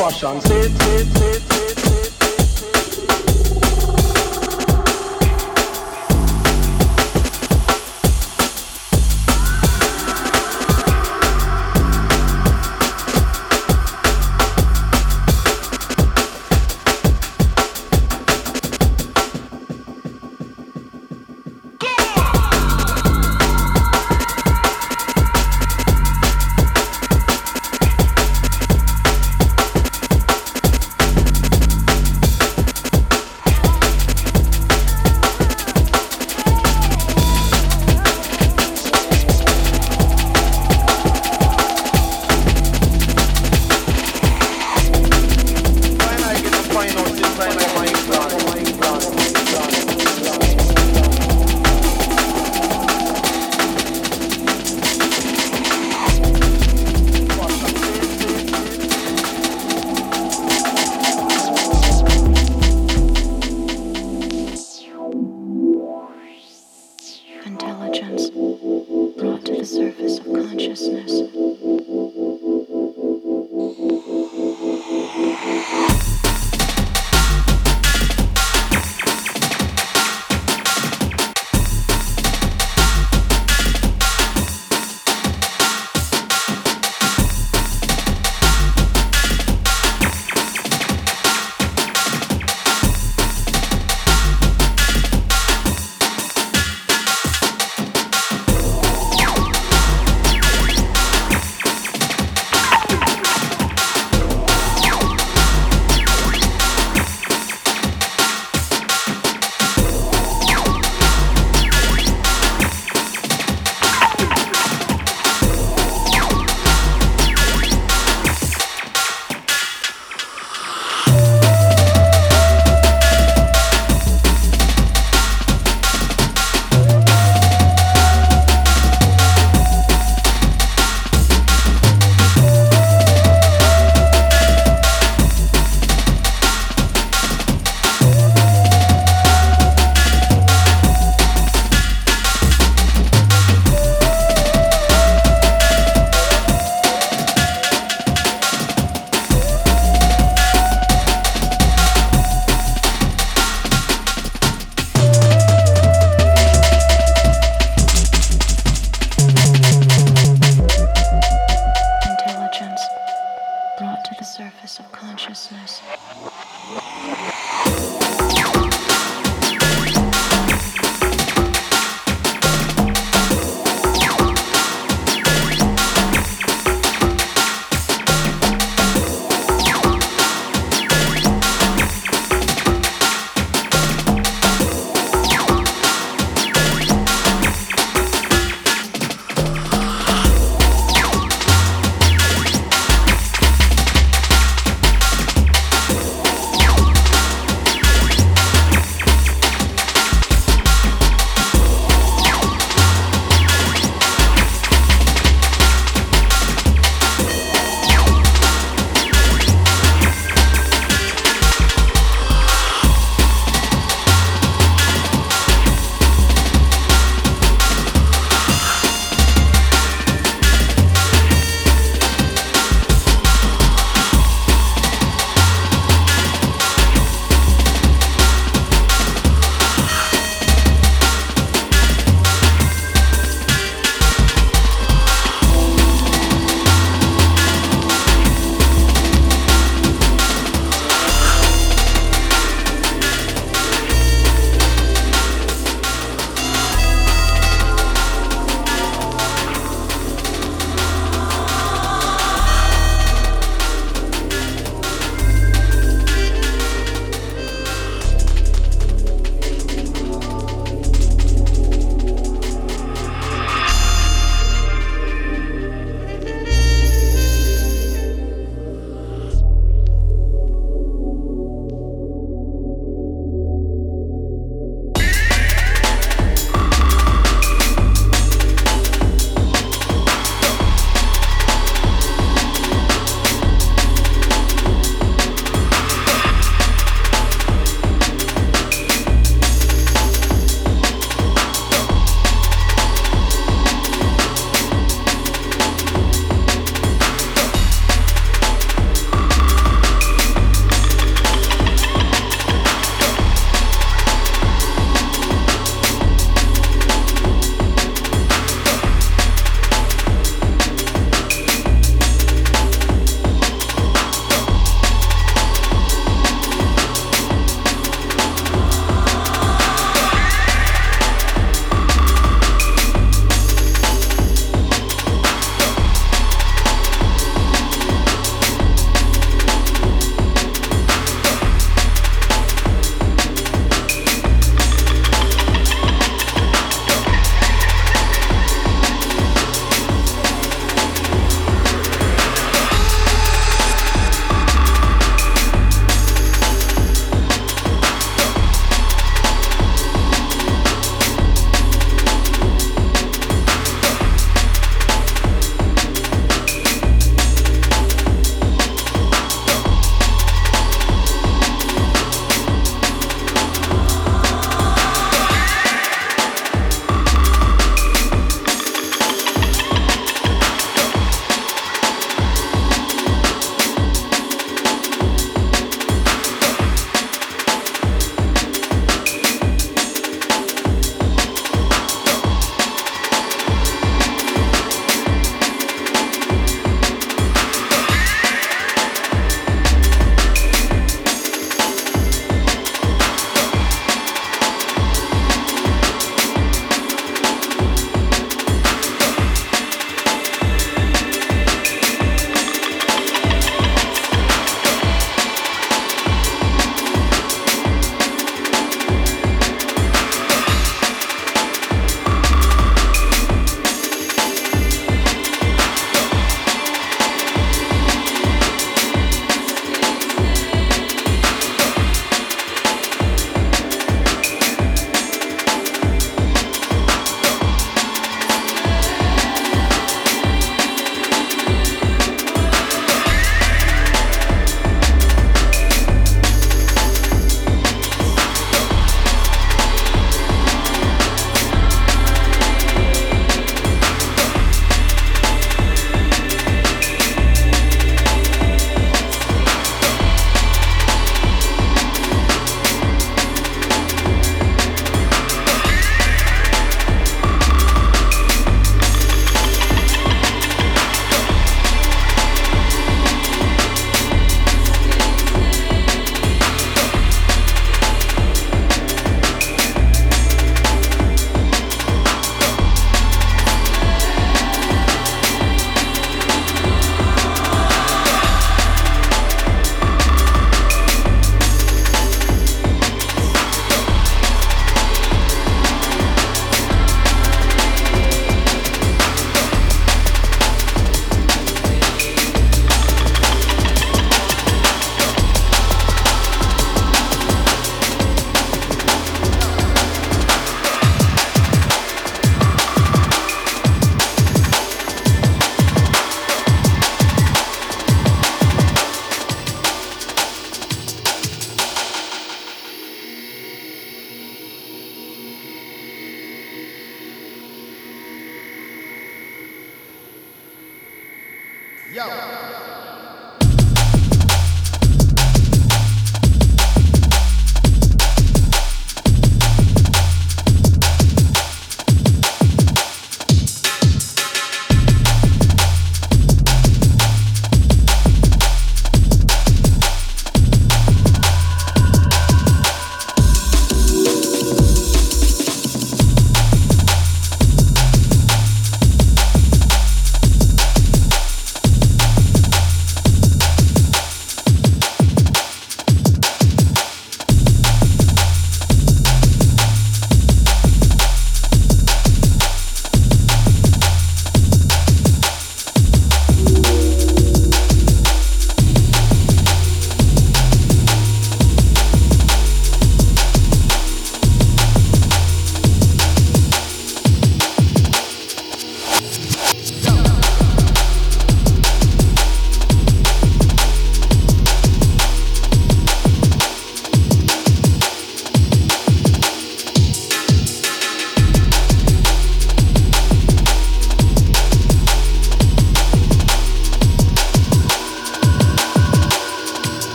fashion. Say sit, sit, sit.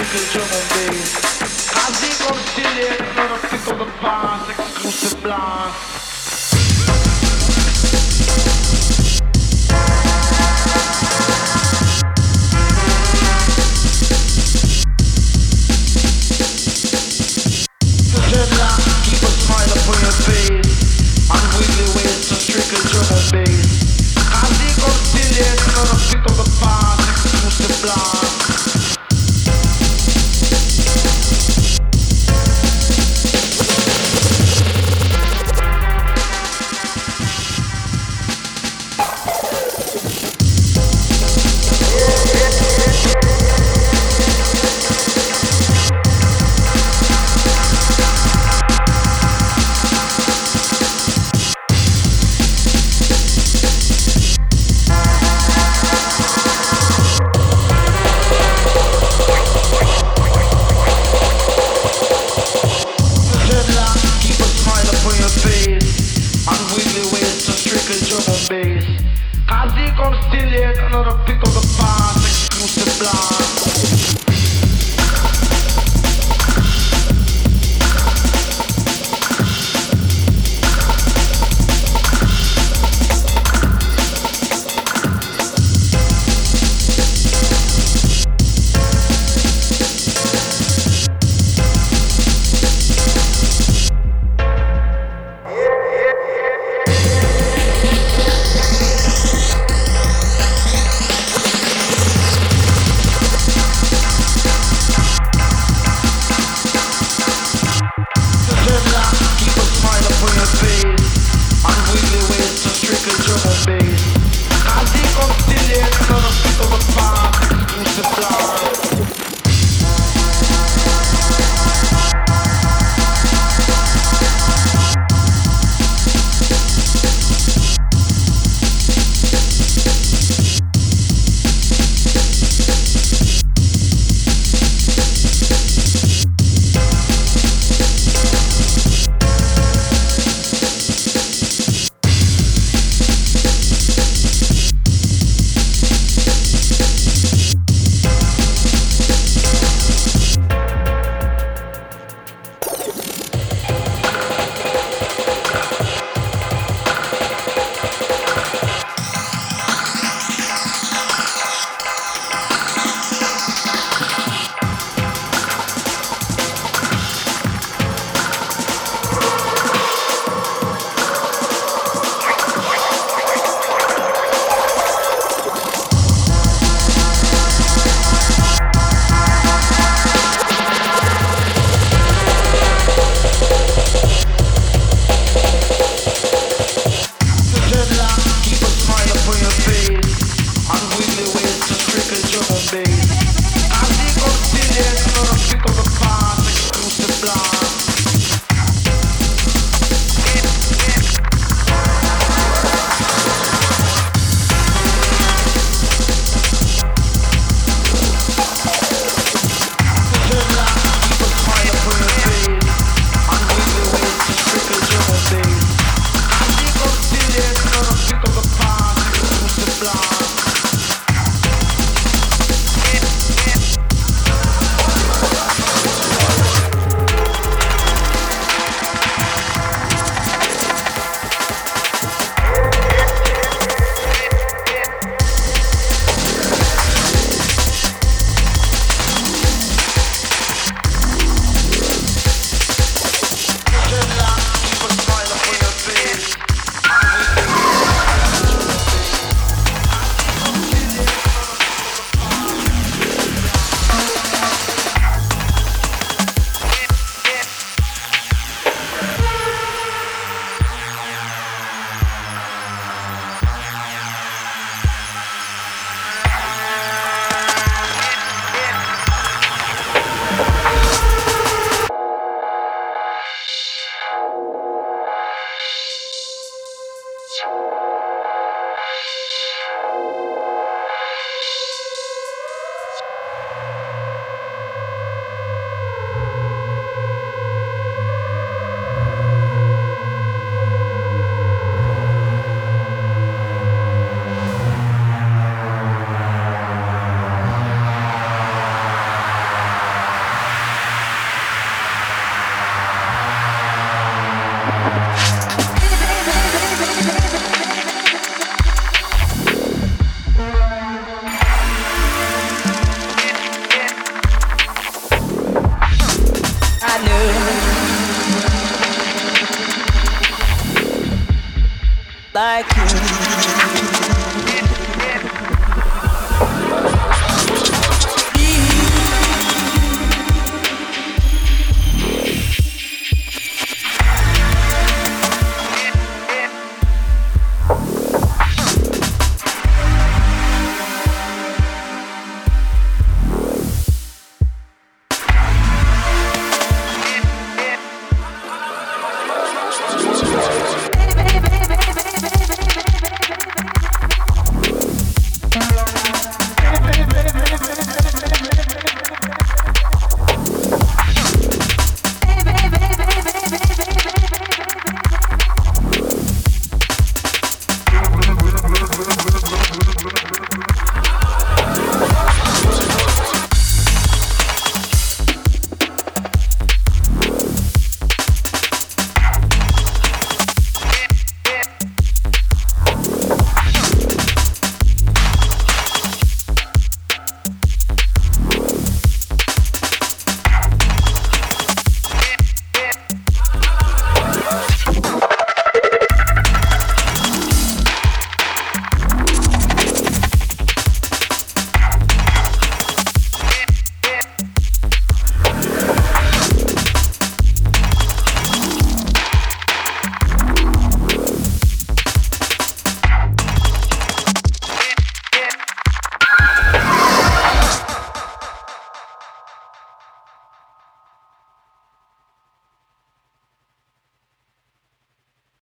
I think I'm still here, not a single blast, exclusive blast. like you.